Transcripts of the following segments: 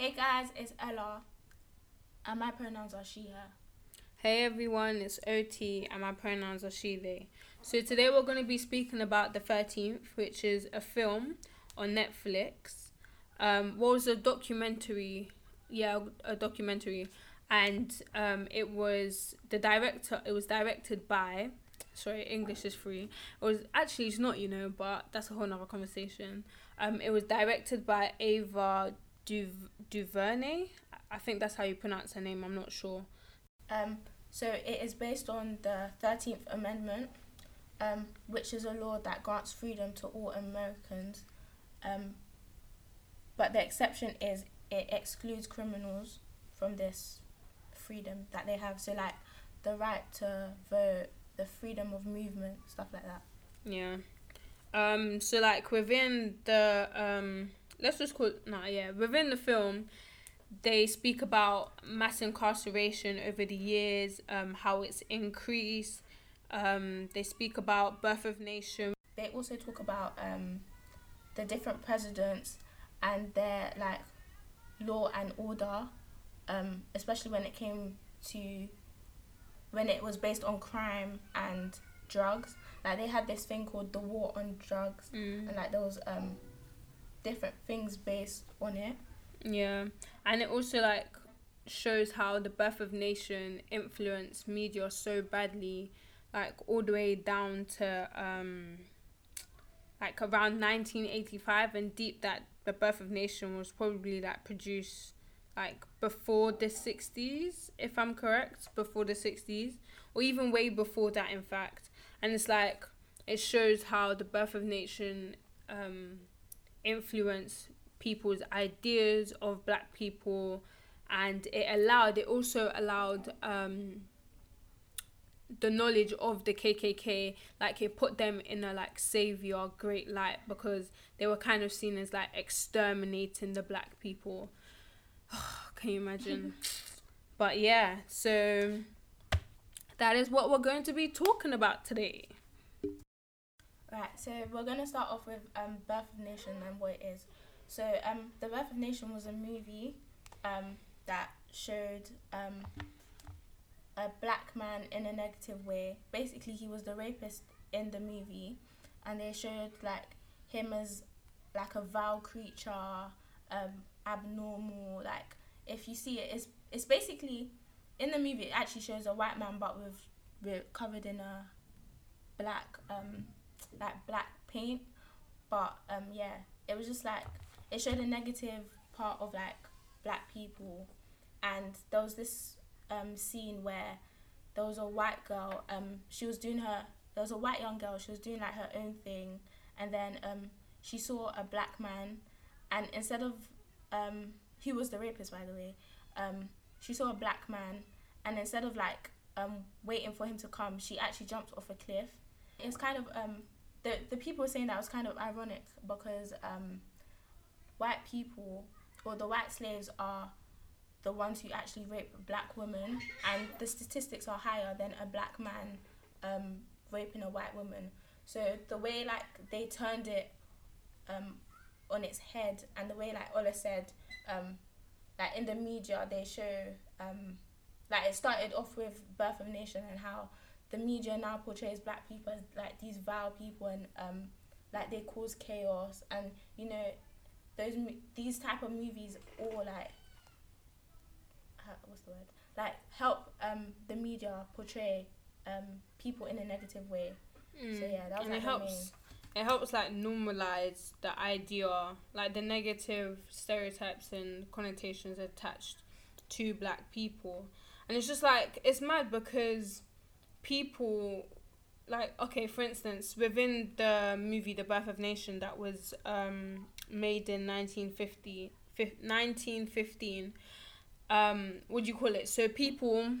Hey guys, it's Ella, and my pronouns are she, her. Hey everyone, it's OT and my pronouns are she, they. So today we're going to be speaking about The 13th, which is a film on Netflix. Um, what was a documentary? Yeah, a documentary. And um, it was the director, it was directed by, sorry, English is free. It was actually, it's not, you know, but that's a whole nother conversation. Um, it was directed by Ava Du- DuVernay. I think that's how you pronounce her name, I'm not sure. Um, so it is based on the 13th Amendment, um, which is a law that grants freedom to all Americans. Um, but the exception is it excludes criminals from this freedom that they have. So, like the right to vote, the freedom of movement, stuff like that. Yeah. Um. So like within the um, let's just call no yeah within the film, they speak about mass incarceration over the years, um, how it's increased. Um, they speak about birth of nation. They also talk about um, the different presidents and their like law and order, um, especially when it came to when it was based on crime and drugs. Like they had this thing called the war on drugs, Mm. and like there was um, different things based on it. Yeah, and it also like shows how the birth of nation influenced media so badly, like all the way down to um, like around nineteen eighty five, and deep that the birth of nation was probably like produced like before the sixties, if I'm correct, before the sixties, or even way before that, in fact. And it's like it shows how the birth of nation um, influenced people's ideas of black people and it allowed it also allowed um the knowledge of the KKK like it put them in a like savior great light because they were kind of seen as like exterminating the black people. Can you imagine? But yeah so that is what we're going to be talking about today Right, so we're gonna start off with um, Birth of Nation and what it is. So, um, The Birth of Nation was a movie um, that showed um, a black man in a negative way. Basically, he was the rapist in the movie, and they showed like him as like a vile creature, um, abnormal. Like if you see it, it's it's basically in the movie. It actually shows a white man, but with, with covered in a black um like black paint but um yeah it was just like it showed a negative part of like black people. And there was this um scene where there was a white girl um she was doing her there was a white young girl she was doing like her own thing. And then um she saw a black man and instead of um he was the rapist by the way um she saw a black man. And instead of like um waiting for him to come she actually jumped off a cliff. It's kind of um the the people saying that was kind of ironic because um white people or the white slaves are the ones who actually rape black women and the statistics are higher than a black man um raping a white woman. So the way like they turned it um on its head and the way like Ola said um like in the media they show um like it started off with birth of a nation and how the media now portrays black people as like these vile people and um like they cause chaos and you know those these type of movies all like uh, what's the word? Like help um the media portray um people in a negative way. So yeah that was and like it the main- helps. It helps like normalize the idea like the negative stereotypes and connotations attached to black people. And it's just like it's mad because people like okay for instance within the movie the birth of nation that was um made in 1950 fif- 1915 um what do you call it? So people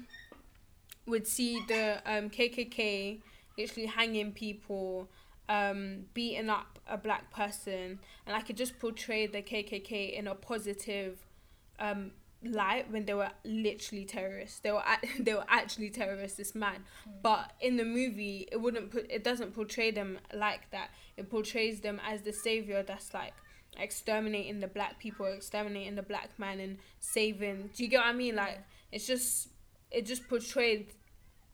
would see the um kkk literally hanging people um beating up a black person and I could just portray the kkk in a positive um light when they were literally terrorists. They were they were actually terrorists. It's mad. But in the movie, it wouldn't put it doesn't portray them like that. It portrays them as the savior that's like exterminating the black people, exterminating the black man, and saving. Do you get what I mean? Like Yeah. it's just it just portrayed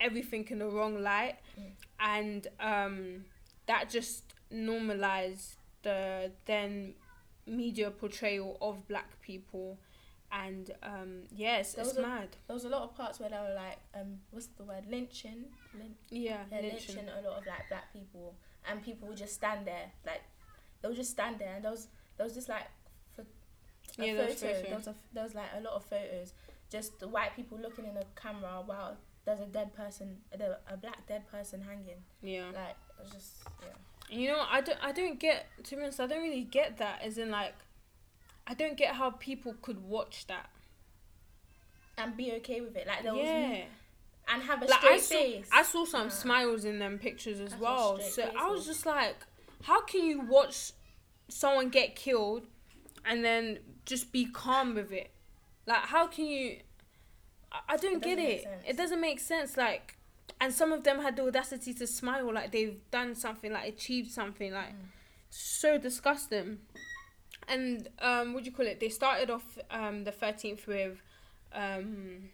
everything in the wrong light, Mm. and um, that just normalized the then media portrayal of black people. And um, yes, There it's was a- mad. There was a lot of parts where they were like, um, what's the word? Lynching. Lyn- Yeah, they're lynching. lynching a lot of like black people, and people would just stand there, like they would just stand there, and there was there was just like a Yeah, photo. there was photo. There was a, there was like a lot of photos, just the white people looking in the camera while there's a dead person, a, a black dead person hanging. Yeah. Like it was just yeah. You know, I don't, I don't get, to be honest, I don't really get that. As in, like, I don't get how people could watch that. And be okay with it, like there was yeah. and have a Like, straight I saw, face. I saw some smiles in them pictures as I well. So I was just like, how can you watch someone get killed and then just be calm with it? Like, how can you. I, I don't It get it. sense. It doesn't make sense. Like, and some of them had the audacity to smile like they've done something, like achieved something. Like, Mm. so disgusting. And um, what do you call it? They started off um the thirteenth with um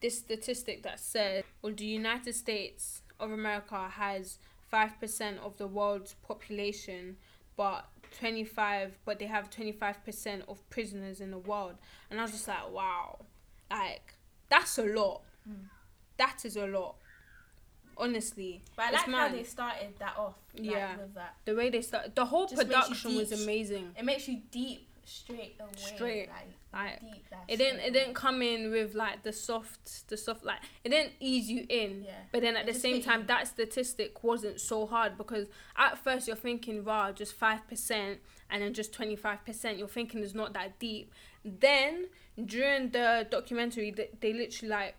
this statistic that said, well, the United States of America has five percent of the world's population, but twenty five, but they have twenty five percent of prisoners in the world. And I was just like, wow, like that's a lot. Mm. That is a lot. Honestly, But I like how mad. they started that off. Like, Yeah. With that, the way they start, the whole Just production was amazing. it makes you deep straight away. Straight. Like Like deep. It didn't straight it didn't come in with like the soft the soft like it didn't ease you in Yeah. but then at It the same time you. that statistic wasn't so hard because at first you're thinking wow just 5% and then just 25% you're thinking it's not that deep then during the documentary they, they literally like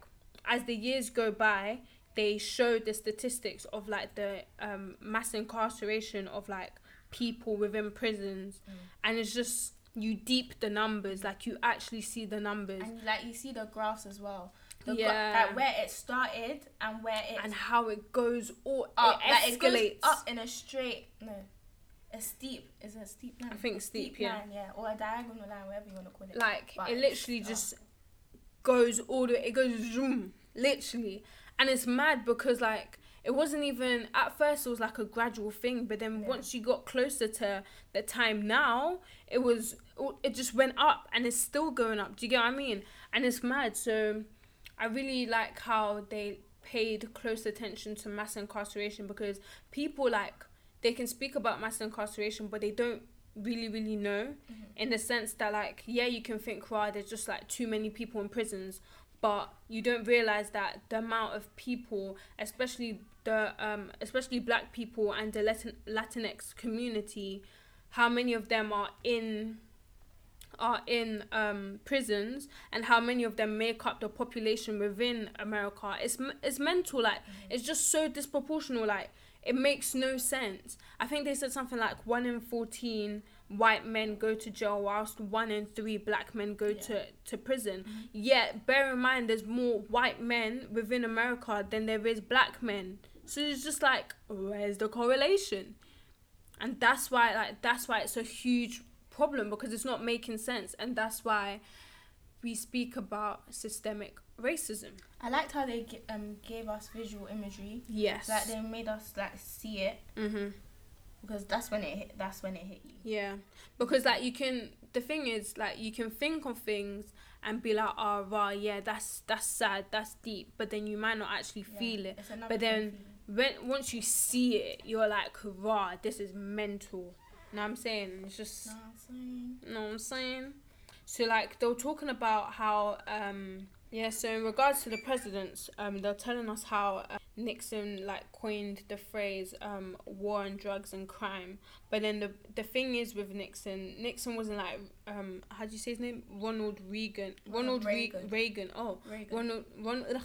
as the years go by they showed the statistics of like the um, mass incarceration of like people within prisons Mm. and it's just you deep the numbers like you actually see the numbers And like you see the graphs as well. The gra- Yeah. like where it started and where it and how it goes all up. it like it escalates up in a straight no. A steep is it a steep line? I think A steep, yeah. line, yeah, or a diagonal line, whatever you want to call it. like But it literally just goes all the way it goes zoom literally and it's mad because like it wasn't even at first it was like a gradual thing but then Yeah. once you got closer to the time now it was it just went up and it's still going up do you get what i mean and it's mad so i really like how they paid close attention to mass incarceration because people like they can speak about mass incarceration but they don't really really know Mhm. in the sense that like yeah you can think wow there's just like too many people in prisons but you don't realize that the amount of people especially the um especially black people and the Latin Latinx community how many of them are in are in um prisons and how many of them make up the population within America. It's it's mental like it's just so disproportional like it makes no sense. I think they said something like 1 in 14 white men go to jail whilst 1 in 3 black men go Yeah. to to prison. Mhm. yet bear in mind there's more white men within america than there is black men. So it's just like where's the correlation? And that's why like that's why it's a huge problem because it's not making sense. And that's why we speak about systemic racism. I liked how they um gave us visual imagery. yes. Like they made us like see it. Mm-hmm because that's when it hit. That's when it hit you. Yeah, because like you can. The thing is, like you can think of things and be like, "Oh, rah, yeah, that's that's sad, that's deep," but then you might not actually Yeah, feel it. But then- When once you see it, you're like, "Rah, this is mental." Know what I'm saying? It's just, Know what I'm saying? know what I'm saying. So like they were talking about how um yeah. So in regards to the presidents, um, they're telling us how uh, Nixon like coined the phrase um war on drugs and crime. But then the the thing is with Nixon, Nixon wasn't like um how do you say his name? Ronald Reagan. Ronald Ronald Reagan. Reagan. Reagan. Oh, Reagan. Ronald Ronald. ugh,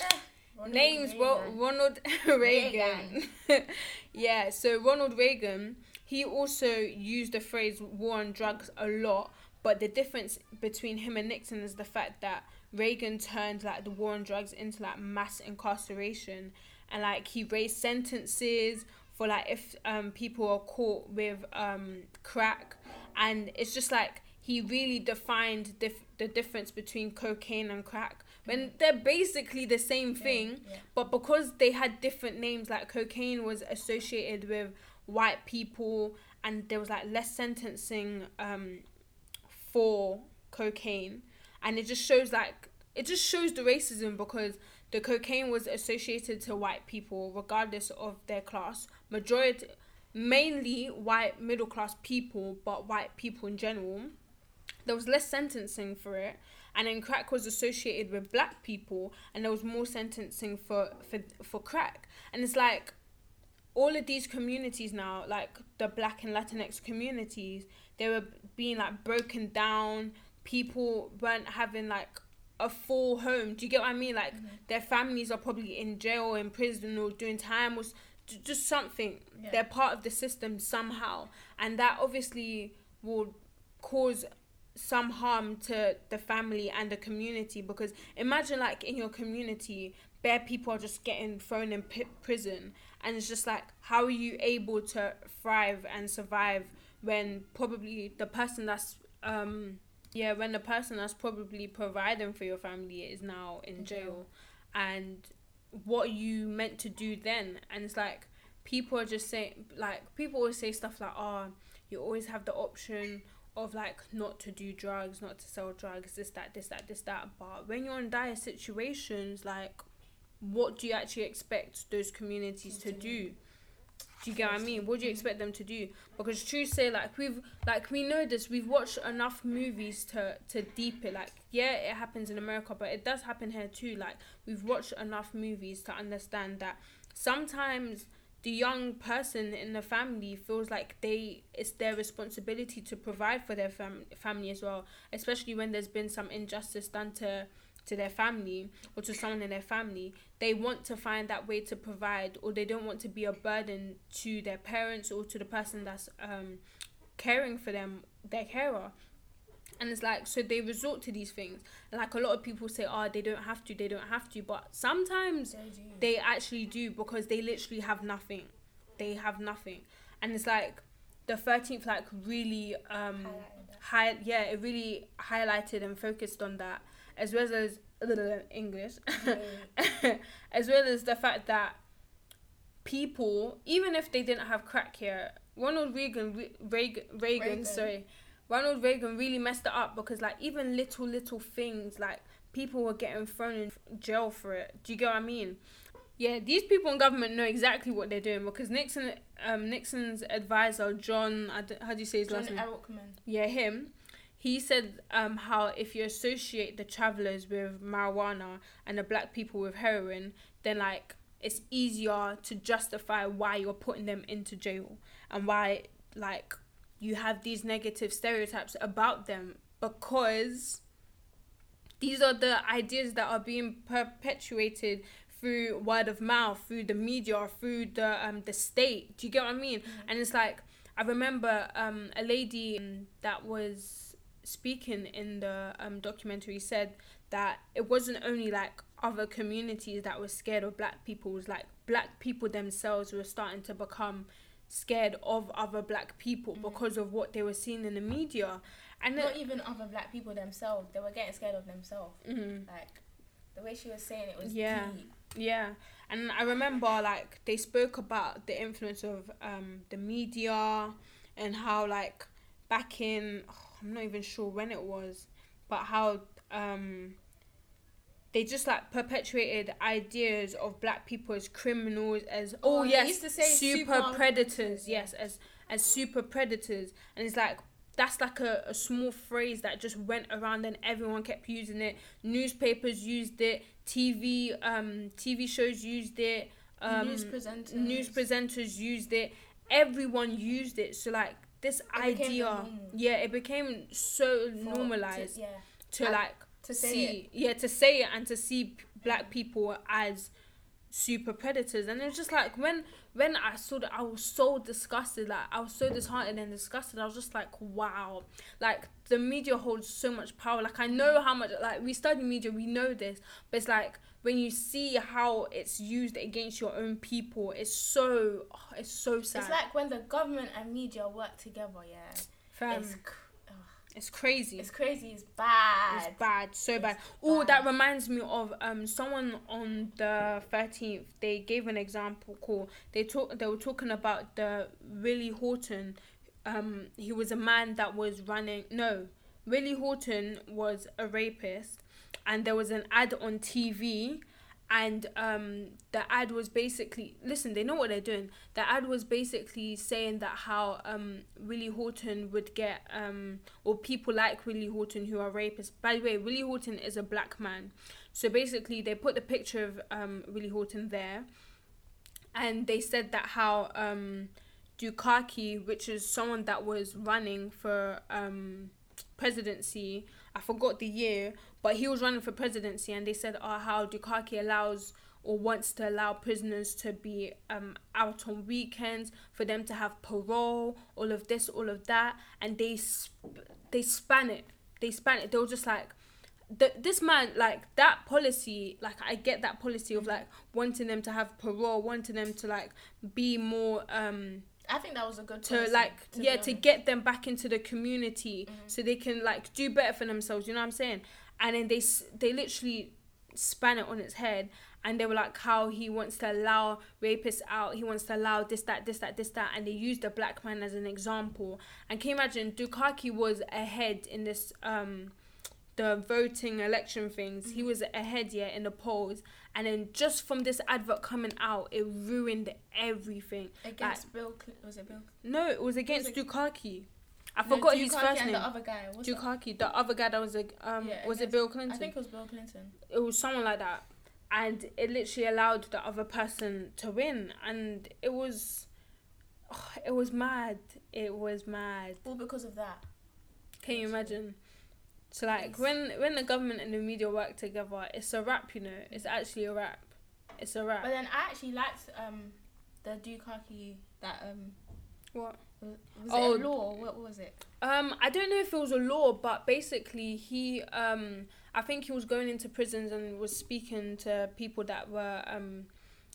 Eh, Ronald names Reagan. ronald reagan, yeah so ronald reagan he also used the phrase war on drugs a lot but the difference between him and nixon is the fact that reagan turned like the war on drugs into like mass incarceration. And like he raised sentences for like if um people are caught with um crack. And it's just like he really defined dif- the difference between cocaine and crack. When they're basically the same thing Yeah. but because they had different names like cocaine was associated with white people and there was like less sentencing um for cocaine. And it just shows like it just shows the racism because the cocaine was associated to white people regardless of their class. Majority mainly white middle class people but white people in general. There was less sentencing for it and then crack was associated with black people and there was more sentencing for for for crack. And it's like all of these communities now like the black and latinx communities they were being like broken down. People weren't having like a full home. Do you get what i mean? Like Mhm. their families are probably in jail in prison or doing time or just something. Yeah. they're part of the system somehow. And that obviously will cause some harm to the family and the community because imagine like in your community bare people are just getting thrown in pi prison. And it's just like how are you able to thrive and survive when probably the person that's um yeah when the person that's probably providing for your family is now in jail. and what you meant to do then. And it's like people are just saying like people always say stuff like oh you always have the option of like not to do drugs not to sell drugs this that this that this that. But when you're in dire situations like what do you actually expect those communities To do do you get what I mean? What do you Mhm. expect them to do? Because true say like we've like we know this, we've watched enough movies to to deep it. Like, yeah, it happens in America, but it does happen here too. Like we've watched enough movies to understand that sometimes the young person in the family feels like they it's their responsibility to provide for their fam- family as well especially when there's been some injustice done to to their family or to someone in their family they want to find that way to provide or they don't want to be a burden to their parents or to the person that's um caring for them their carer. And it's like so they resort to these things. And like a lot of people say oh they don't have to they don't have to but sometimes They they actually do because they literally have nothing. They have nothing. And it's like the 13th like really um high yeah it really highlighted and focused on that as well as english Yeah. as well as the fact that people even if they didn't have crack here ronald reagan Re- reagan, reagan, Reagan. sorry ronald reagan really messed it up because like even little little things like people were getting thrown in jail for it do you get what i mean yeah these people in government know exactly what they're doing because nixon um nixon's advisor john I d- how do you say his John last name Ehrlichman. yeah, him. He said um, how if you associate the travelers with marijuana and the black people with heroin, then like it's easier to justify why you're putting them into jail and why like you have these negative stereotypes about them because these are the ideas that are being perpetuated through word of mouth, through the media, through the um the state. Do you get what I mean? And it's like I remember um a lady that was speaking in the um documentary said that it wasn't only like other communities that were scared of black people, it was like black people themselves were starting to become scared of other black people Mhm. because of what they were seeing in the media. And Not it, even other black people themselves. They were getting scared of themselves. Mhm. Like the way she was saying it was Yeah. deep. Yeah, and I remember like they spoke about the influence of um the media and how like back in oh, I'm not even sure when it was, but how um they just like perpetuated ideas of black people as criminals as oh, Oh, yes. used to say super, super predators. yes as as super predators. And it's like that's like a, a small phrase that just went around and everyone kept using it. Newspapers used it. Tv um tv shows used it. Um news presenters. news presenters used it. Everyone used it. So like this It idea yeah it became so for- normalized To, yeah. to like To see it. yeah to say it and to see black people as super predators. And it's just like when when I saw that I was so disgusted like I was so disheartened and disgusted. I was just like wow. Like the media holds so much power. Like I know how much like we study media we know this. But it's like when you see how it's used against your own people it's so oh, it's so sad. It's like when the government and media work together, yeah. Fam, it's it's, crazy. it's crazy. It's bad. It's bad, so It's bad. Oh, that reminds me of um someone on the thirteenth. They gave an example call. They talk. They were talking about the Willie Horton. Um, he was a man that was running. No, Willie Horton was a rapist, and there was an ad on TV. And um, the ad was basically listen. They know what they're doing. The ad was basically saying that how um, Willie Horton would get um, or people like Willie Horton who are rapists. By the way, Willie Horton is a black man. So basically, they put the picture of um, Willie Horton there, and they said that how um, Dukaki, which is someone that was running for um, presidency, I forgot the year, but he was running for presidency, and they said, "Oh, how Dukaki allows." Or wants to allow prisoners to be um, out on weekends for them to have parole, all of this, all of that, and they sp- they span it. They span it. They were just like, the, this man like that policy like i get that policy of like wanting them to have parole wanting them to like be more um I think that was a good. to like to yeah to get them back into the community Mhm. so they can like do better for themselves you know what i'm saying and then they they literally span it on its head and they were like how he wants to allow rapists out he wants to allow this that this that this that and they used a black man as an example and can you imagine dukaki was ahead in this um the voting election things he Mhm. was ahead yeah in the polls and then just from this advert coming out it ruined everything against Bill. Cl- Was it Bill? no it was against it- dukaki i No, forgot his Dukakis first name The other guy. What's that? dukaki the other guy that was a um Yeah, was it bill clinton? I think it was Bill Clinton. it was someone like that. And it literally allowed the other person to win. And it was oh, it was mad. It was mad. All because of that. can you imagine? So like when when the government and the media work together it's a rap you know? It's actually a rap. It's a rap. But then I actually liked um the Dukaki that um what was Oh, it a law? What was it? Um, I don't know if it was a law, but basically he um I think he was going into prisons and was speaking to people that were um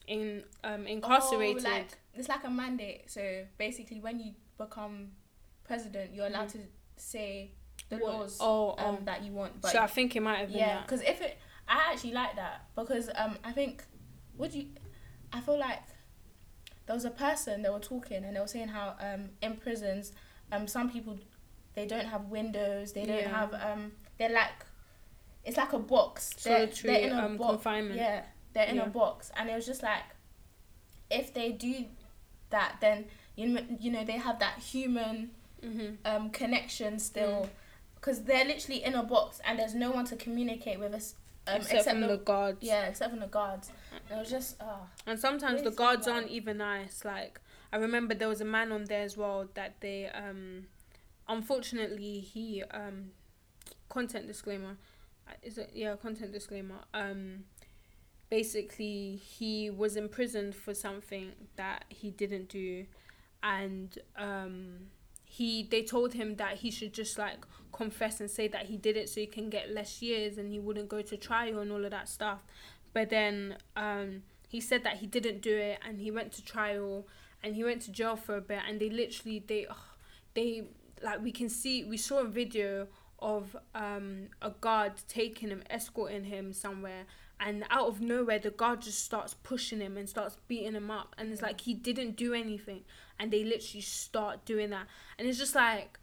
in um incarcerated. Oh, like it's like a mandate. So basically, when you become president, you're allowed to say the What- laws oh, um, oh. that you want. But so I think it might have been yeah, because if it, I actually like that because um I think, would you, I feel like there was a person they were talking and they were saying how um in prisons um some people they don't have windows they don't Yeah. have um they're like it's like a box they're, Solitary they're in a um box confinement. yeah they're in Yeah. a box and it was just like if they do that then you know, you know they have that human Mhm. um connection Mm. still because they're literally in a box and there's no one to communicate with us um, except, from the, guards. yeah except from the guards and it was just oh And sometimes the guards aren't even nice. Like I remember there was a man on there as well that they um unfortunately he um content disclaimer Uh, is it yeah content disclaimer um basically he was imprisoned for something that he didn't do and um he they told him that he should just like confess and say that he did it so he can get less years and he wouldn't go to trial and all of that stuff. But then um he said that he didn't do it and he went to trial and he went to jail for a bit and they literally they ugh, they like we can see we saw a video of um a guard taking him escorting him somewhere and out of nowhere the guard just starts pushing him and starts beating him up and it's like he didn't do anything and they literally start doing that. And it's just like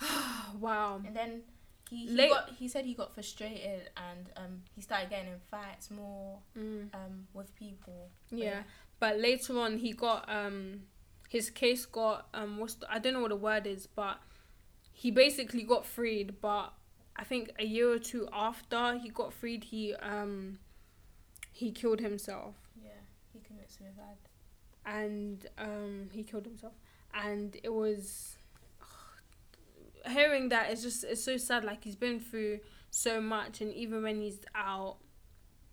wow. And then he, he Late- got he said he got frustrated and um he started getting in fights more mm. um with people. But yeah but later on he got um his case got um what's the, I don't know what the word is but he basically got freed but I think a year or two after he got freed he um he killed himself. Yeah he committed suicide and um he killed himself and it was hearing that it's just it's so sad like he's been through so much and even when he's out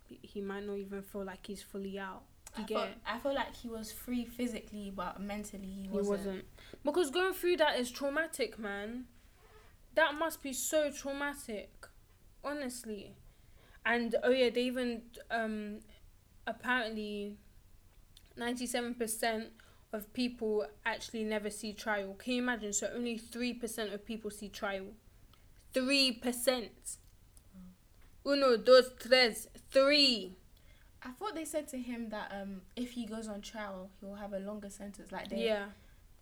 he- he might not even feel like he's fully out I feel. I feel like he was free physically but mentally he He wasn't, wasn't. Because going through that is traumatic, man. That must be so traumatic. Honestly. And oh yeah, they even um apparently ninety seven percent of people actually never see trial. Can you imagine? So only three percent of people see trial. Three percent. Uno, dos, tres, three. I thought they said to him that um, if he goes on trial, he will have a longer sentence. Like they, Yeah.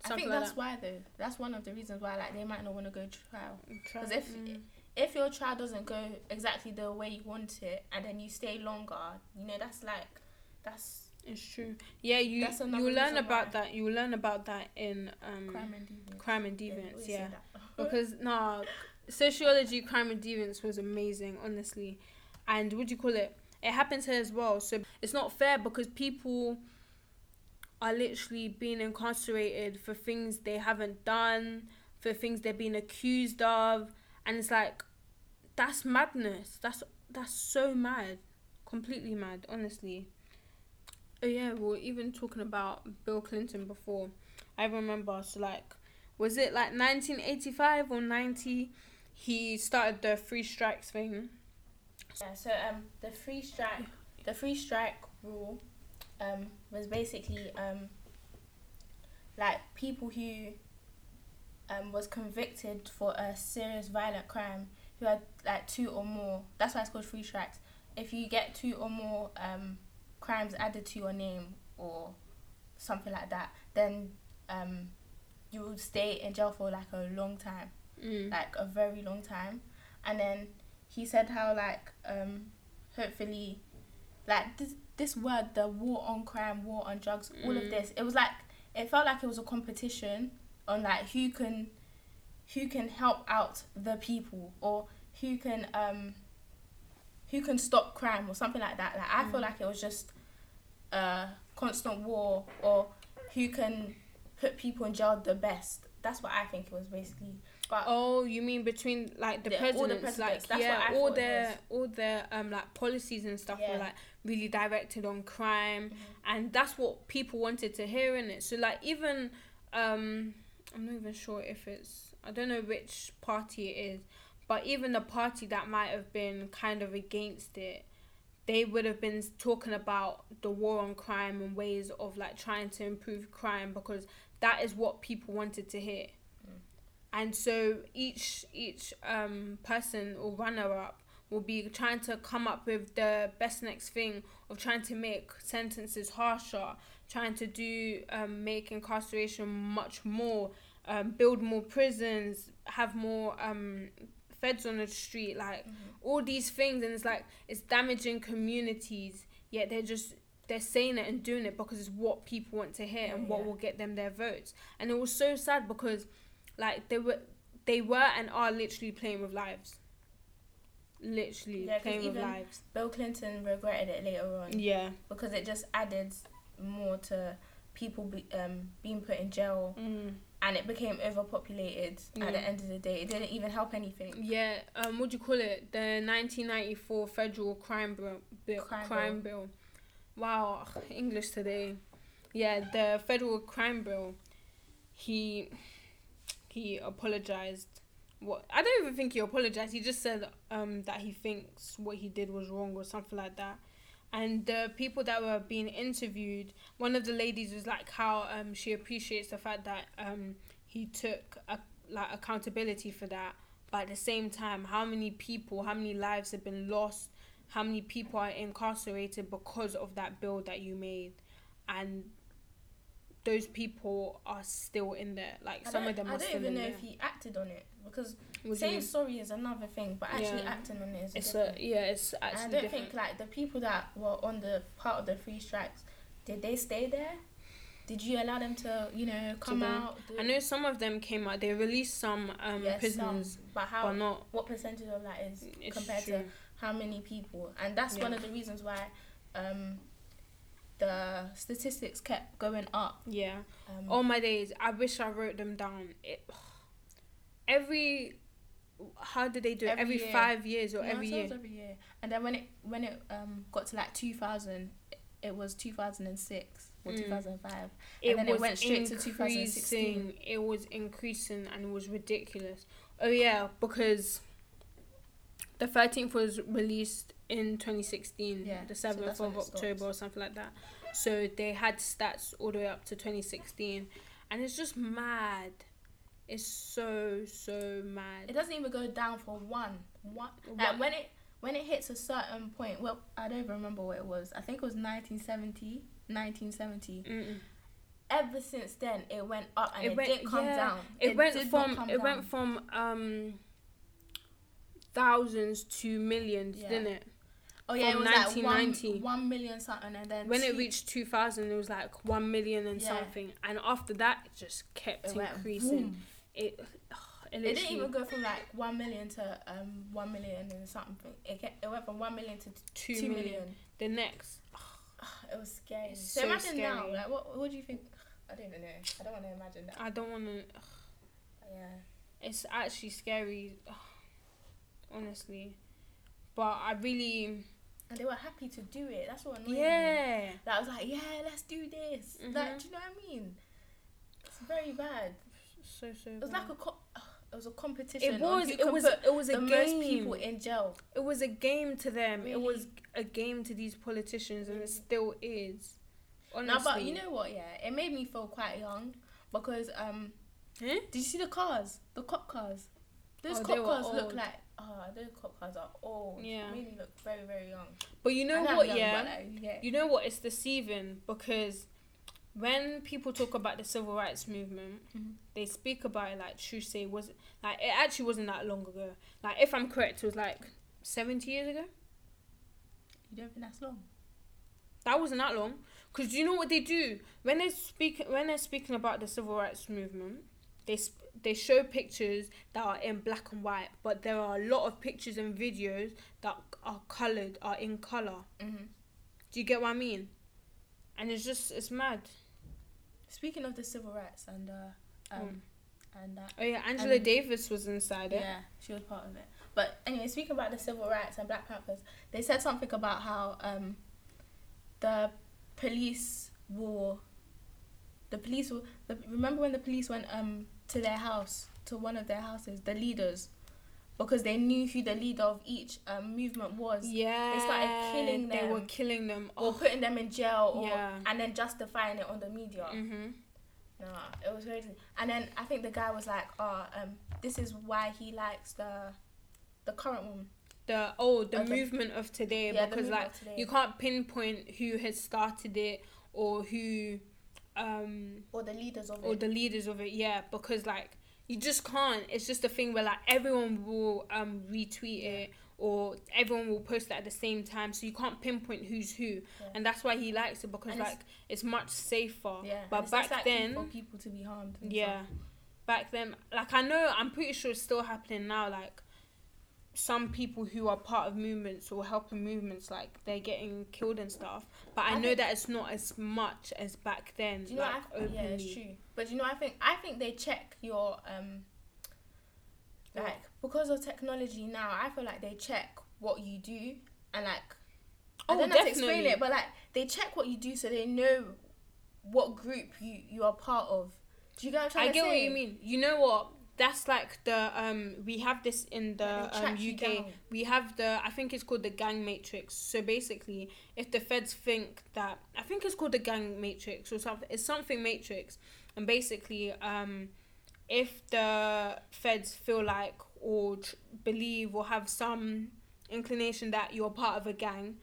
I think like that's why though. That's one of the reasons why like they might not want to go trial. that. 'Cause if- Mm. If your trial doesn't go exactly the way you want it, and then you stay longer, you know that's like that's It's true. Yeah, you you learn about that. You learn about that in um crime and deviance. crime and Yeah, deviance. say Yeah, because nah, sociology, crime and deviance was amazing, honestly. And what do you call it? It happens here as well. So it's not fair because people are literally being incarcerated for things they haven't done, for things they're being accused of, and it's like that's madness. That's that's so mad, completely mad, honestly. Oh yeah, we were even talking about Bill Clinton before. I remember, so like, was it like 1985 or 90? He started the free strikes thing. Yeah, so um, the free strike, the free strike rule, um, was basically um, like people who um was convicted for a serious violent crime who had like two or more. That's why it's called free strikes. If you get two or more um crimes added to your name or something like that, then um you will stay in jail for like a long time Mm. like a very long time and then he said how like um hopefully like this this word the war on crime war on drugs all of Mm. this it was like it felt like it was a competition on like who can who can help out the people or who can um who can stop crime or something like that like i feel Mm. like it was just a constant war or who can put people in jail the best that's what i think it was basically but Oh, you mean between like the The- all the presidents, presidents, like that's yeah, what I all their all their um like policies and stuff were like really directed on crime, Mhm. and that's what people wanted to hear in it. So like even um, I'm not even sure if it's I don't know which party it is, but even the party that might have been kind of against it, they would have been talking about the war on crime and ways of like trying to improve crime because that is what people wanted to hear. Mm. And so each each um person or runner up will be trying to come up with the best next thing of trying to make sentences harsher, trying to do um, make incarceration much more, um, build more prisons, have more um, feds on the street, like Mhm. all these things, and it's like it's damaging communities. Yet they're just they're saying it and doing it because it's what people want to hear and Yeah, what will get them their votes. And it was so sad because, like they were they were and are literally playing with lives. Literally Yeah, playing with lives. Bill Clinton regretted it later on Yeah. because it just added more to people be, um, being put in jail Mm. And it became overpopulated Yeah. at the end of the day. It didn't even help anything. Yeah, um, what do you call it? The 1994 federal crime bill. bill Crime crime, bill. Wow, English today. Yeah, the federal crime bill. He he apologized. What I don't even think he apologized. He just said um that he thinks what he did was wrong or something like that. And the people that were being interviewed, one of the ladies was like how um she appreciates the fact that um he took a, like accountability for that. But at the same time how many people how many lives have been lost? How many people are incarcerated because of that bill that you made? And those people are still in there. Like I some of them I are don't still even know there. if he acted on it because You saying mean? sorry is another thing, but actually Yeah. acting on it is it's different. a yeah it's And I don't different think like the people that were on the part of the free strikes, did they stay there? Did you allow them to, you know, come out? do- i know some of them came out they released some um prisoners some, but how? but not what percentage of that is it's compared true. to how many people? And that's one of the reasons why um, the statistics kept going up. yeah Um, all my days i wish i wrote them down it every how did they do it Every every, year. five years or no, every year every year. And then when it when it um got to like two thousand, it was two thousand and six or Mm. two thousand five. it then it went straight to 2016. increasing. It was increasing and it was ridiculous. Oh yeah, because the thirteenth was released in 2016, Yeah, the 7th that's when of. October or something like that. So they had stats all the way up to 2016, and it's just mad. It's so so mad. It doesn't even go down for one. One. What? Like when it when it hits a certain point. Well, I don't even remember what it was. I think it was 1970. 1970. Mm-mm. Ever since then, it went up and It it, went- didn't come yeah, down. It, went did not from it went from um thousands to millions, Yeah. didn't it? Oh yeah, it was like 1990. one, one million something, and then When it reached 2000, it was like 1 million and Yeah. something. And after that, it just kept it went increasing. It, it, It didn't even go from like one million to um one million and something. It kept, it went from one million to Two two million. million. The next. It was scary. It's So, so imagine now, like what what do you think? I don't even know. I don't want to imagine that. I don't want to. Yeah. It's actually scary, honestly. But I really. And they were happy to do it. That's what annoyed me. Yeah. That I was like, yeah, let's do this. Mhm. Like, do you know what I mean? It's very bad. So, so. It was bad. like a co- it was a competition. It was. It was. It was a the most game. people in jail. It was a game to them. It was a game to these politicians, and it still is. Honestly. No, but you know what? Yeah, it made me feel quite young because um, Huh? did you see the cars, the cop cars? Those Oh, cop were cars look old. like oh, those cop cars are old. Yeah. It made me look very very young. But you know I what? young, yeah. like, yeah. You know what? It's deceiving because when people talk about the civil rights movement, Mhm. they speak about it like true say was like it actually wasn't that long ago. Like if I'm correct, it was like seventy years ago. You don't think that's long? That wasn't that long. Cause do you know what they do when they speak when they're speaking about the civil rights movement? They sp- they show pictures that are in black and white, but there are a lot of pictures and videos that are colored, are in color. Mm-hmm. Do you get what I mean? And it's just it's mad. Speaking of the civil rights and uh, um, and that. Oh yeah, Angela And- Davis was inside it. Yeah, she was part of it. But anyway, speaking about the civil rights and Black Panthers, they said something about how um, the police will, the police. The, remember when the police went um to their house, to one of their houses, the leaders, because they knew who the leader of each um, movement was, Yeah, they started killing They were them. killing them. or Oh, putting them in jail, or Yeah. and then justifying it on the media. mhm. Nah, it was crazy. And then I think the guy was like, "Oh, um, this is why he likes the, the current one." The oh the Oh, the- movement of today Yeah, because like you can't pinpoint who has started it or who, um, or the leaders of it. or it. the leaders of it. Yeah, because like you just can't. It's just a thing where like everyone will um retweet it or everyone will post it at the same time, so you can't pinpoint who's who, and that's why he likes it because And like it's much safer. yeah, but it's back likely then. for people to be harmed. and Yeah. stuff. Back then, like I know, I'm pretty sure it's still happening now. Like some people who are part of movements or helping movements, like they're getting killed and stuff. But I, I know think- that it's not as much as back then. Do you know? like what I, openly. yeah, it's true. But you know, I think I think they check your um. What? Like because of technology now, I feel like they check what you do and like. I Oh, don't know how to explain it, but like they check what you do so they know what group you you are part of. Do you get what I'm trying I get say? what you mean. You know what? That's like the um we have this in the um, UK. We have the I think it's called the gang matrix. So basically, if the feds think that I think it's called the gang matrix or something, it's something matrix, and basically, um, if the feds feel like or tr- believe or have some inclination that you're part of a gang,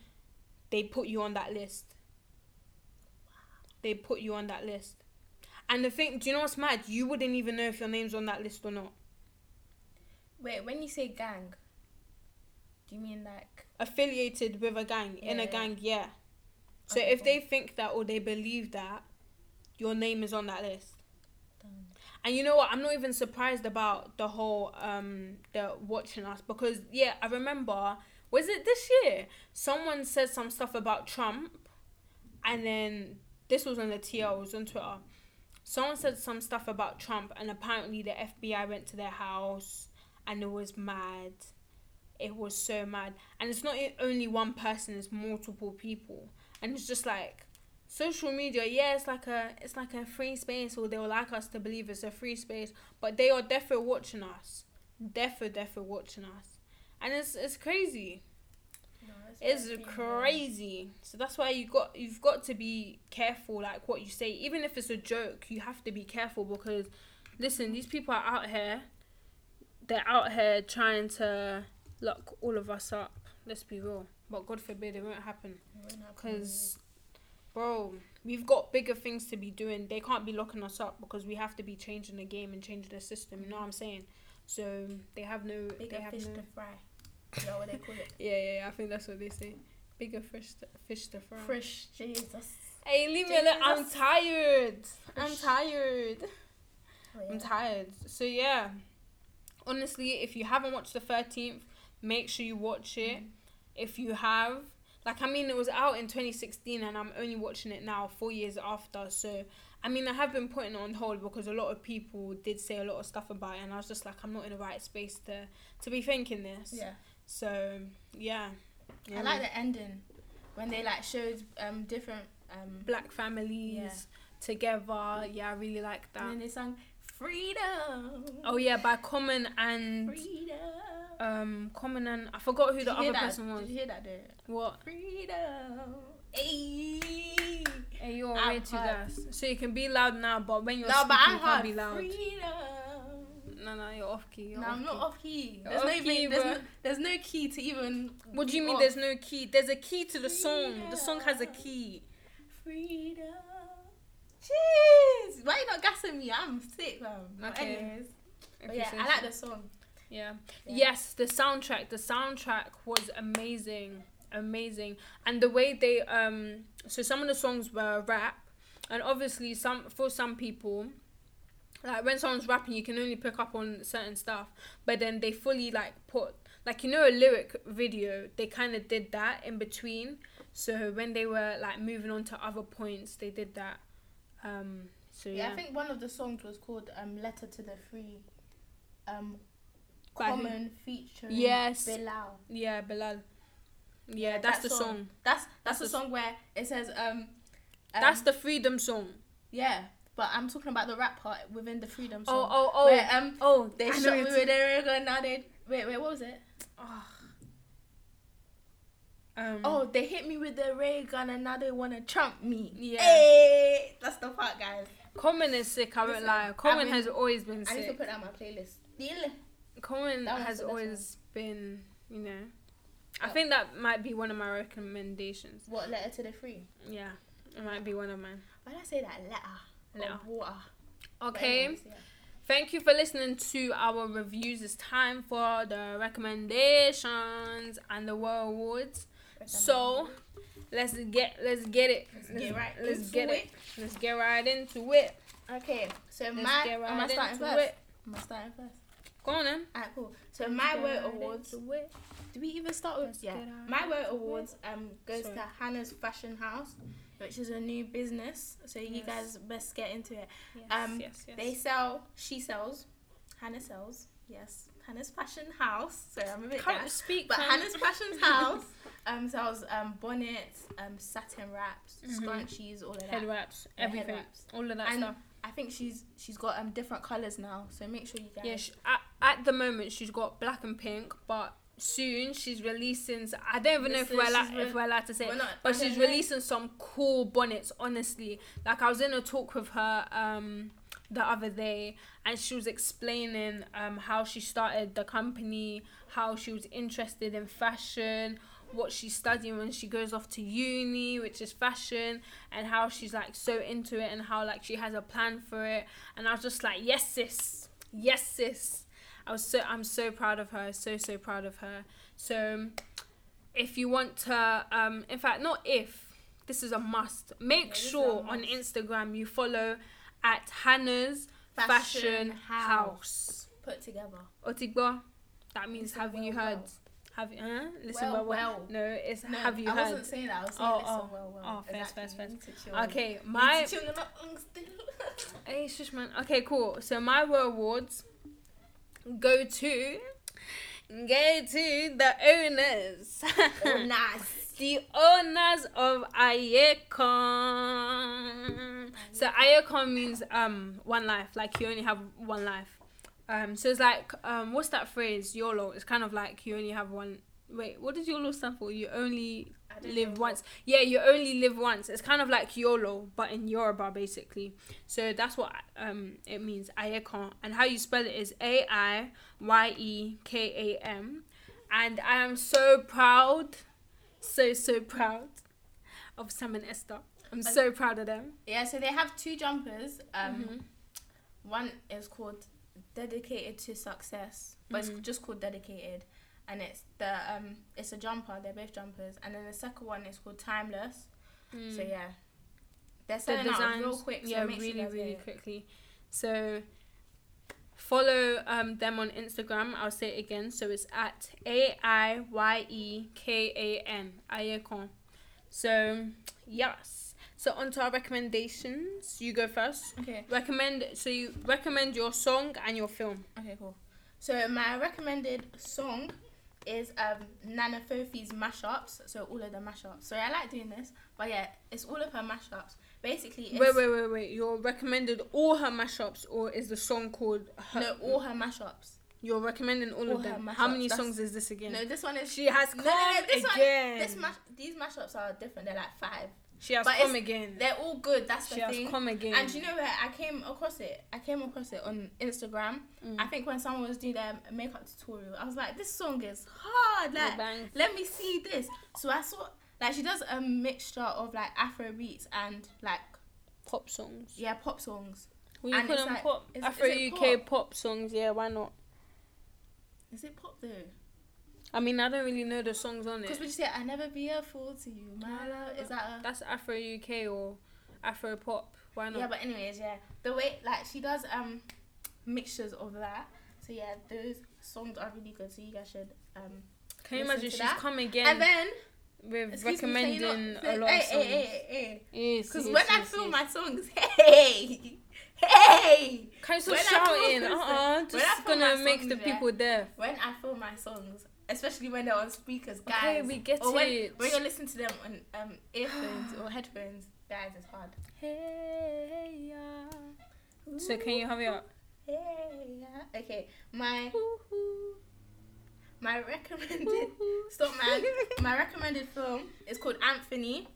they put you on that list. They put you on that list. And the thing, do you know what's mad? You wouldn't even know if your name's on that list or not. Wait, when you say gang, do you mean like? Affiliated with a gang, in a yeah. gang, yeah. So Okay, if cool. they think that or they believe that, your name is on that list. And you know what? I'm not even surprised about the whole um the watching us because yeah, I remember was it this year? Someone said some stuff about Trump and then this was on the TL, it was on Twitter. Someone said some stuff about Trump and apparently the FBI went to their house and it was mad. It was so mad. And it's not only one person, it's multiple people. And it's just like social media yeah it's like a it's like a free space or they would like us to believe it's a free space but they are definitely watching us definitely definitely watching us and it's it's crazy It's crazy. So that's why you got you've got to be careful like what you say. Even if it's a joke, you have to be careful because listen, these people are out here they're out here trying to lock all of us up. Let's be real. But God forbid it won't happen. It won't happen. Because, bro, we've got bigger things to be doing. They can't be locking us up because we have to be changing the game and changing the system. You know what I'm saying? So they have no. bigger they have fish no. to fry. Is that what they call it? Yeah, yeah, yeah, I think that's what they say. Bigger fish, to, fish to fry. Fresh Jesus. Hey, leave me alone. I'm Jesus. tired. I'm tired. Oh, I'm tired. So yeah, honestly, if you haven't watched the thirteenth, make sure you watch it. Mm. If you have, like, I mean, it was out in 2016, and I'm only watching it now, four years after. So, I mean, I have been putting it on hold because a lot of people did say a lot of stuff about it, and I was just like, I'm not in the right space to to be thinking this. Yeah. So yeah. yeah I like the ending when they like showed um different um black families Yeah. together. Yeah, I really like that. and then they sang freedom. Oh yeah, by Common and freedom. um Common and I forgot who Did the other that? person was. Did you hear that? Dude? What? Freedom. Ayy. Hey, you're way too gas. So you can be loud now, but when you're No, speaking, you can't be loud. Freedom. No, no, you're off key. You're No, off I'm not key. off key. There's off no key, even, there's, no, there's no key to even. What do you mean? off. There's no key. There's a key to the song. The song has a key. Freedom. Jeez. Why you not gassing me? I'm sick, man. But Okay. Anyways. But yeah, I like the song. Yeah. Yeah. Yes, the soundtrack. The soundtrack was amazing, amazing, and the way they um. So some of the songs were rap, and obviously some for some people, like when someone's rapping, you can only pick up on certain stuff, but then they fully like put like you know a lyric video. They kind of did that in between. So when they were like moving on to other points, they did that. Um. So Yeah, yeah. I think one of the songs was called um, "Letter to the Free." Um, By who? common featuring Yes. Bilal. yeah, Bilal. Yeah, Yeah, that's that the song. song. That's that's That's the the song where it says um. um That's the freedom song. yeah, but I'm talking about the rap part within the freedom Oh, song. oh, oh. Where um oh, they I shot me with their ray gun now they wait wait what was it? Oh. Um, Oh, they hit me with the ray gun and now they wanna trump me. Yeah. Hey, that's the part, guys. Common is sick. I won't lie. Common I've been- has always been I need to put that on my playlist. Deal. Common has the best always been, you know. I Oh. think that might be one of my recommendations. What letter to the free? Yeah, it might be one of mine. Why did I say that letter? Or water. Okay. anyways, yeah. Thank you for listening to our reviews. It's time for the recommendations and the world awards. So let's get let's get it. Let's get right Let's into get it. it. Let's get right into it. Okay, so Let's my get right am I starting first? it. Am I starting first? Go on then. Alright, cool. So my Let's vote get right awards. Do we even start with? Let's yeah. right My into awards um goes Sorry. to Hannah's Fashion House, which is a new business. So you guys best get into it. Yes, Um, yes, yes. They sell. She sells. Hannah sells. Yes. Hannah's Fashion House. So I'm a bit. Can't speak. But. Hannah's Fashion House um sells um bonnets, um satin wraps, Mhm. scrunchies, all of that. head wraps, Yeah, head everything, wraps. all of that And stuff. I think she's she's got um different colors now. So make sure you guys. Yeah, sh at, at the moment she's got black and pink, but soon she's releasing. I don't even know if we're allowed, re- if we're allowed to say, We're it, not- but she's know. releasing some cool bonnets. Honestly, like I was in a talk with her um the other day, and she was explaining um how she started the company, how she was interested in fashion. What she's studying when she goes off to uni, which is fashion, and how she's like so into it, and how like she has a plan for it. And I was just like, yes, sis, yes, sis. I was so I'm so proud of her, so so proud of her. So, if you want to, um, in fact, not if this is a must. Make sure a on. Instagram you follow at Hannah's Fashion, House. Put together. Otigbo, that means Listen have you heard? well. Have you? Huh? Listen Well, well, well. well. No, it's No, have you I heard? I wasn't saying that. I was saying Oh, listen oh. well, well. Oh, first, Exactly. first, first. Okay, my need to chill, you're not understood. Hey, shush, man. Okay, cool. So my awards go to go to the owners. nice. the owners of Aiyekan. So Aiyekan means um one life, like you only have one life. Um, so it's like um, what's that phrase? YOLO. It's kind of like you only have one Wait, what does YOLO stand for? You only live once. Yeah, you only live once. It's kind of like YOLO, but in Yoruba, basically. So that's what um it means. Aiyekan. And how you spell it is A I Y E K A M. And I am so proud, so so proud of Sam and Esther. I'm so proud of them. Yeah, so they have two jumpers. Um, Mhm. one is called Dedicated to Success, but Mhm. it's just called Dedicated, and it's the um, it's a jumper. They're both jumpers, and then the second one is called Timeless. So Mm. yeah, they're the selling out real quick. So yeah make really really it. quickly so follow um them on instagram i'll say it again so it's at a-i-y-e-k-a-n Aiyekan so yes so on to our recommendations you go first Okay. recommend so you recommend your song and your film Okay, cool. So my recommended song is um Nana Fofie's mashups. So all of the mashups. So I like doing this, but yeah, it's all of her mashups. Basically, it's, wait wait wait wait you're recommended all her mashups or is the song called her, no, all her mashups. you're recommending all, all of them how many that's- songs is this again No, this one is she has No, come no, no, this one- this mash. These mashups are different. They're like five. She has But come again. They're all good. That's the She has thing. come again. And you know where I came across it? I came across it on Instagram. Mm. I think when someone was doing their makeup tutorial, I was like, this song is hard. Like, let me see this. So I saw, like, she does a mixture of like Afro beats and like, pop songs. yeah, pop songs. Well, call them like- pop Afro UK pop? songs. Yeah, why not? Is it pop though? I mean, I don't really know the songs on it. Because when you say, I never be a fool to you, my love, is that a. That's Afro UK or Afro pop. Why not? Yeah, but anyways, yeah, the way like she does um mixtures of that. So yeah, those songs are really good. So you guys should um. Can you imagine she's that. come again And then with excuse me, recommending not- a lot hey, of songs? Hey, hey, hey, Yes, Because yes, when I film yes. my songs, hey, hey. Can you stop shouting? Uh uh Just gonna make songs, the yeah, people deaf. When I film my songs, especially when they're on speakers, guys. Okay, we get or when, it. When you listen to them on um earphones or headphones, guys, it's hard. Hey, yeah. So can you hurry up? Hey, yeah. Okay, my my recommended stop man. My recommended film is called Anthony,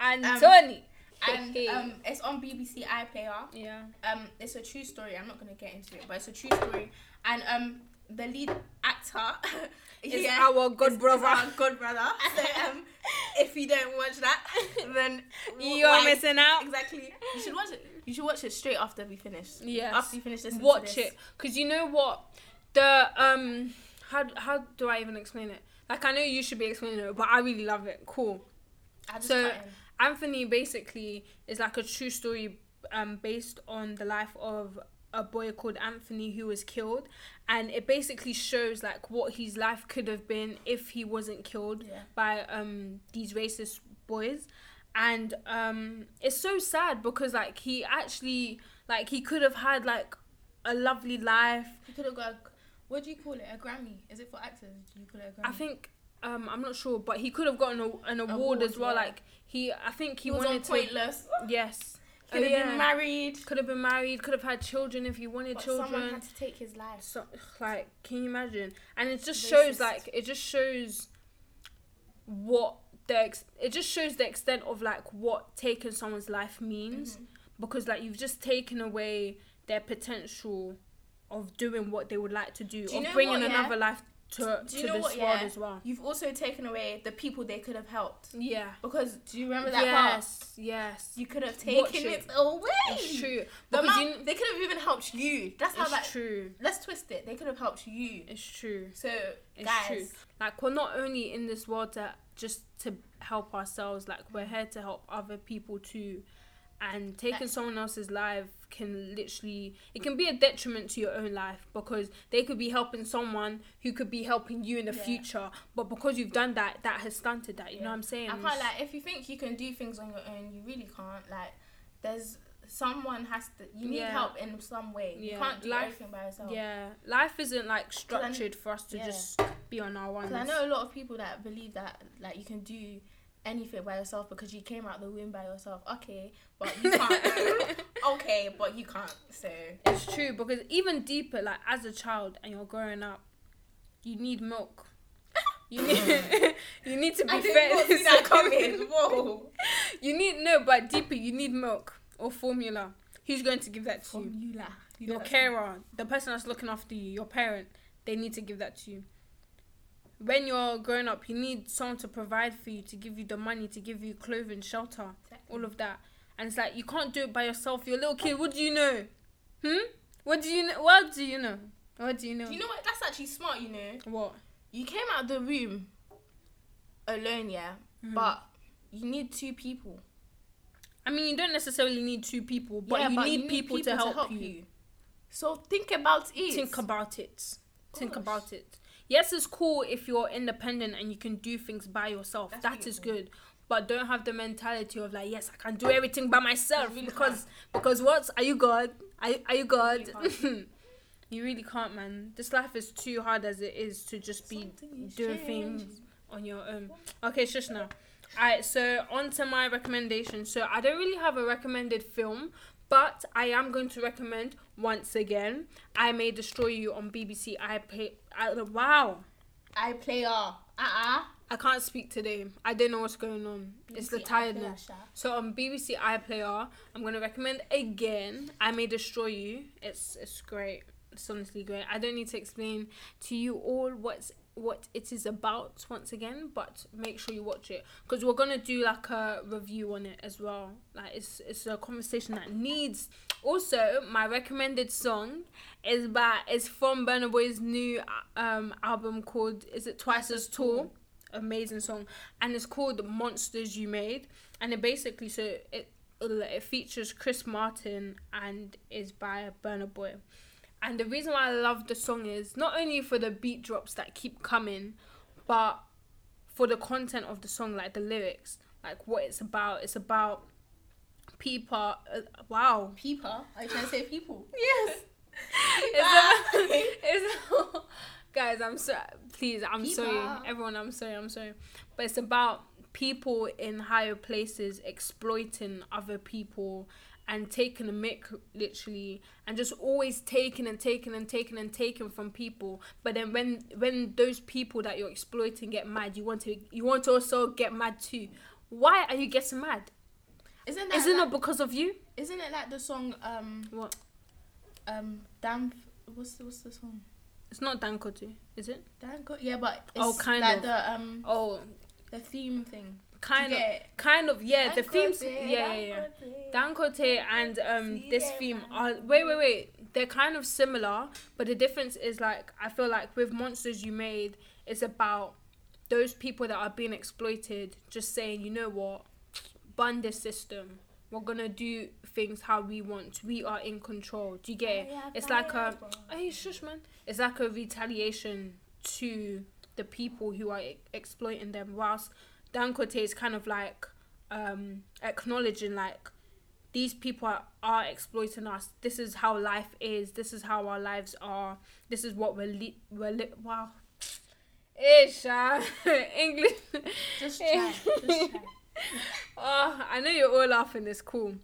Anthony. and um, it's on BBC iPlayer. yeah. Um, it's a true story. I'm not gonna get into it, but it's a true story. And um, the lead actor Is yeah, our god brother. our god brother. So um, if you don't watch that, then You are missing out. Exactly. You should watch it. You should watch it straight after we finish. Yes. After you finish to Watch this. it, cause you know what, the um, how how do I even explain it? Like I know you should be explaining it, but I really love it. Cool. So- Anthony basically is like a true story um, based on the life of a boy called Anthony who was killed, and it basically shows like what his life could have been if he wasn't killed Yeah. by um, these racist boys, and um, it's so sad because like he actually like he could have had like a lovely life. he could have got. A, what do you call it? A Grammy? Is it for actors? Do you call it a Grammy? I think. Um, I'm not sure, but he could have gotten a, an award, Award, as well. yeah. Like he, I think he, he was wanted on to. Pointless. Yes, Could have Oh, yeah. been married. could have been married, could have had children if he wanted But someone children. had to take his life. So, like, can you imagine? And it just Racist. shows, like, it just shows what the ex- it just shows the extent of like what taking someone's life means Mhm. because like you've just taken away their potential of doing what they would like to do, Do you of know bringing what, yeah? another life to Do you to know this what, world yeah? as well. You've also taken away the people they could have helped. Yeah. Because do you remember that part? Yes. Yes. You could have Watch taken it. it away. It's true. The amount, you, they could have even helped you. That's how it's that. true. Let's twist it. They could have helped you. It's true. So It's guys, true. Like we're not only in this world to just to help ourselves, like we're mm. here to help other people too. And taking Like- someone else's life can literally it can be a detriment to your own life because they could be helping someone who could be helping you in the Yeah. future. But because you've done that, that has stunted that. You know what I'm saying? I can't like if you think you can do things on your own, you really can't. Like there's someone has to. You need Yeah. help in some way. You can't do Life- everything by yourself. Yeah, life isn't like structured for us to yeah. just be on our own I know a lot of people that believe that like you can do anything by yourself because you came out the womb by yourself. Okay, but you can't. okay, but you can't. So It's true because even deeper, like as a child and you're growing up, you need milk. You need you need to be I did fed. not see that coming. Whoa. You need no, but deeper. You need milk or formula. Who's going to give that to you? Formula. You know Your carer, the person that's looking after you, your parent. They need to give that to you. When you're growing up, you need someone to provide for you, to give you the money, to give you clothing, shelter, all of that. And it's like you can't do it by yourself. You're a little kid. What do you know? Hmm. What do you know? What do you know? What do you know? Do you know what? That's actually smart. You know. what? You came out of the room alone, yeah, Mhm. but you need two people. I mean, you don't necessarily need two people, but Yeah, you need people, to help, you. So think about it. Think about it. Think about it. Yes, it's cool if you're independent and you can do things by yourself. That's That is beautiful. good. But don't have the mentality of like, yes, I can do everything by myself really because because what? Are you God? Are, are you God? really you really can't, man. This life is too hard as it is to just be doing things on your own. Okay, shush now. Alright, so on to my recommendation. So I don't really have a recommended film, but I am going to recommend once again. I May Destroy You on BBC iPlay. I, wow, I play uh uh I can't speak today. I don't know what's going on. it's the tiredness. So on BBC iPlayer, I'm gonna recommend again. I May Destroy You. It's it's great. It's honestly great. I don't need to explain to you all what's what it is about once again, but make sure you watch it because we're gonna do like a review on it as well. Like it's it's a conversation that needs. Also, my recommended song is by is from Burna Boy's new um album called is it Twice as Tall. Amazing song. And it's called monsters you made. And it basically so it it features chris martin and is by Burna Boy. And the reason why i love the song is not only for the beat drops that keep coming but for the content of the song like the lyrics like what it's about. It's about people uh, wow. People. Are you trying to say people? yes. It's, guys i'm sorry. please i'm sorry everyone i'm sorry i'm sorry. But it's about people in higher places exploiting other people and taking a mick literally and just always taking and taking and taking and taking from people. But then when when those people that you're exploiting get mad you want to you want to also get mad too. Why are you getting mad Isn't that isn't like, it because of you isn't it like the song um what um damn what's the, what's the song? it's not Dangote is it Damn good. Yeah, but it's Oh, kind like of. the um oh the theme thing. kind of kind of yeah the themes yeah yeah yeah. Dangote and um this theme are wait wait wait they're kind of similar but the difference is like I feel like with monsters you made it's about those people that are being exploited just saying you know what bun this system. We're gonna do things how we want. We are in control. Do you get it? It's like a hey shush man. It's like a retaliation to the people who are exploiting them whilst Dangote is kind of like um acknowledging like these people are, are exploiting us. This is how life is. This is how our lives are. This is what we're li- we're li- wow. Ish uh, english. Just try. Just try. oh, I know you're all laughing. It's cool.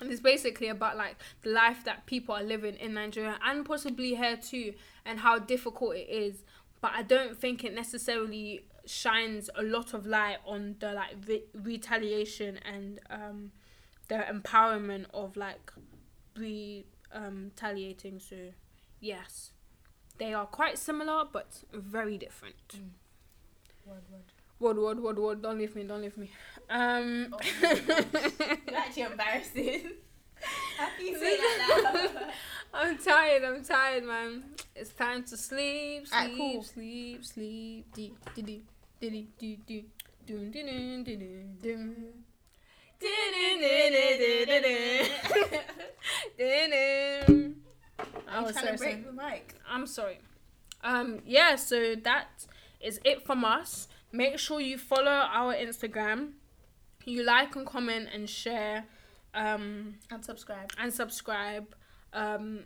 And it's basically about like the life that people are living in Nigeria and possibly here too, and how difficult it is. But I don't think it necessarily shines a lot of light on the like re- retaliation and um, the empowerment of like re um, retaliating. So yes, they are quite similar but very different. Word, word. Word, word, word, word. Don't leave me. Don't leave me. Um. Oh, You're actually embarrassing. How can you say that? I'm tired. I'm tired, man. It's time to sleep. Sleep. Alright, cool. Sleep. Sleep. Dee dee dee dee dee dee dee. Dun, dun, dun, dun. Dun, dun. I was trying to sorry, break the mic. I'm sorry. Um, yeah, so that is it from us. Make sure you follow our Instagram. You like and comment and share. Um, And subscribe. and subscribe. Um,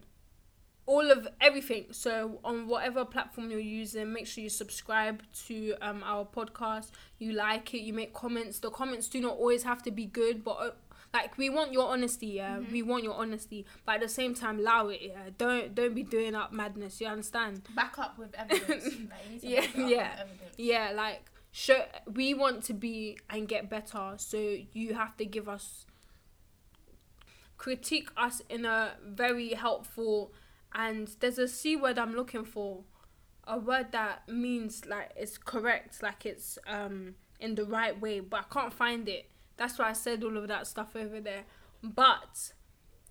all of everything. So on whatever platform you're using, make sure you subscribe to um our podcast. You like it. You make comments. The comments do not always have to be good, but uh, Like we want your honesty, yeah. Mhm. We want your honesty, but at the same time, allow it, yeah. Don't don't be doing up madness. You understand? Back up with evidence. like, you need to Yeah, back it up yeah. Evidence. Yeah, like show. We want to be and get better, so you have to give us critique us in a very helpful and there's a c word I'm looking for, a word that means like it's correct, like it's um in the right way, but I can't find it. That's why I said all of that stuff over there. But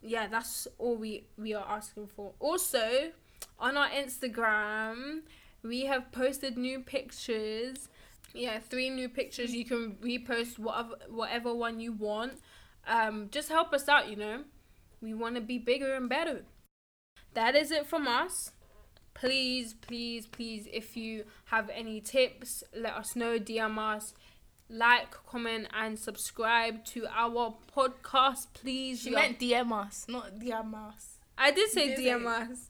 yeah, that's all we we are asking for. Also, on our Instagram, we have posted new pictures. Yeah, three new pictures. You can repost whatever whatever one you want. Um, just help us out, you know. We want to be bigger and better. That is it from us. Please, please, please, if you have any tips, let us know. DM us. Like, comment, and subscribe to our podcast, please. She meant DM us, not DM us. I did say did DM us.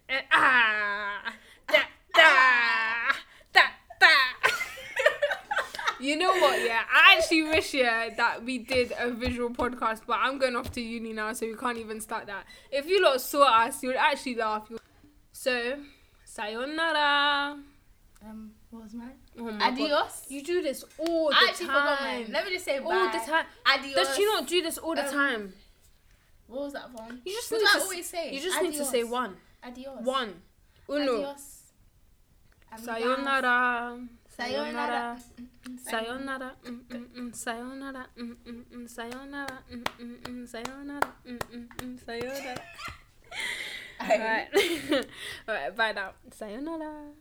ah, da, da, da, da. You know what? Yeah, I actually wish yeah that we did a visual podcast, but I'm going off to uni now, so we can't even start that. If you lot saw us, you would actually laugh. So, sayonara. Um, what was mine? Oh my God. Adios. You do this all the I actually forgot time. mine. Let me just say bye. all the time. Adios. Does she not do this all the Um, time? What was that one? You just What need to always say? You just need to say one. Adios. One. Uno. Adios. Sayonara. Sayonara. Sayonara. Sayonara. Sayonara. Sayonara. Sayonara. All right. All right. Bye now. Sayonara.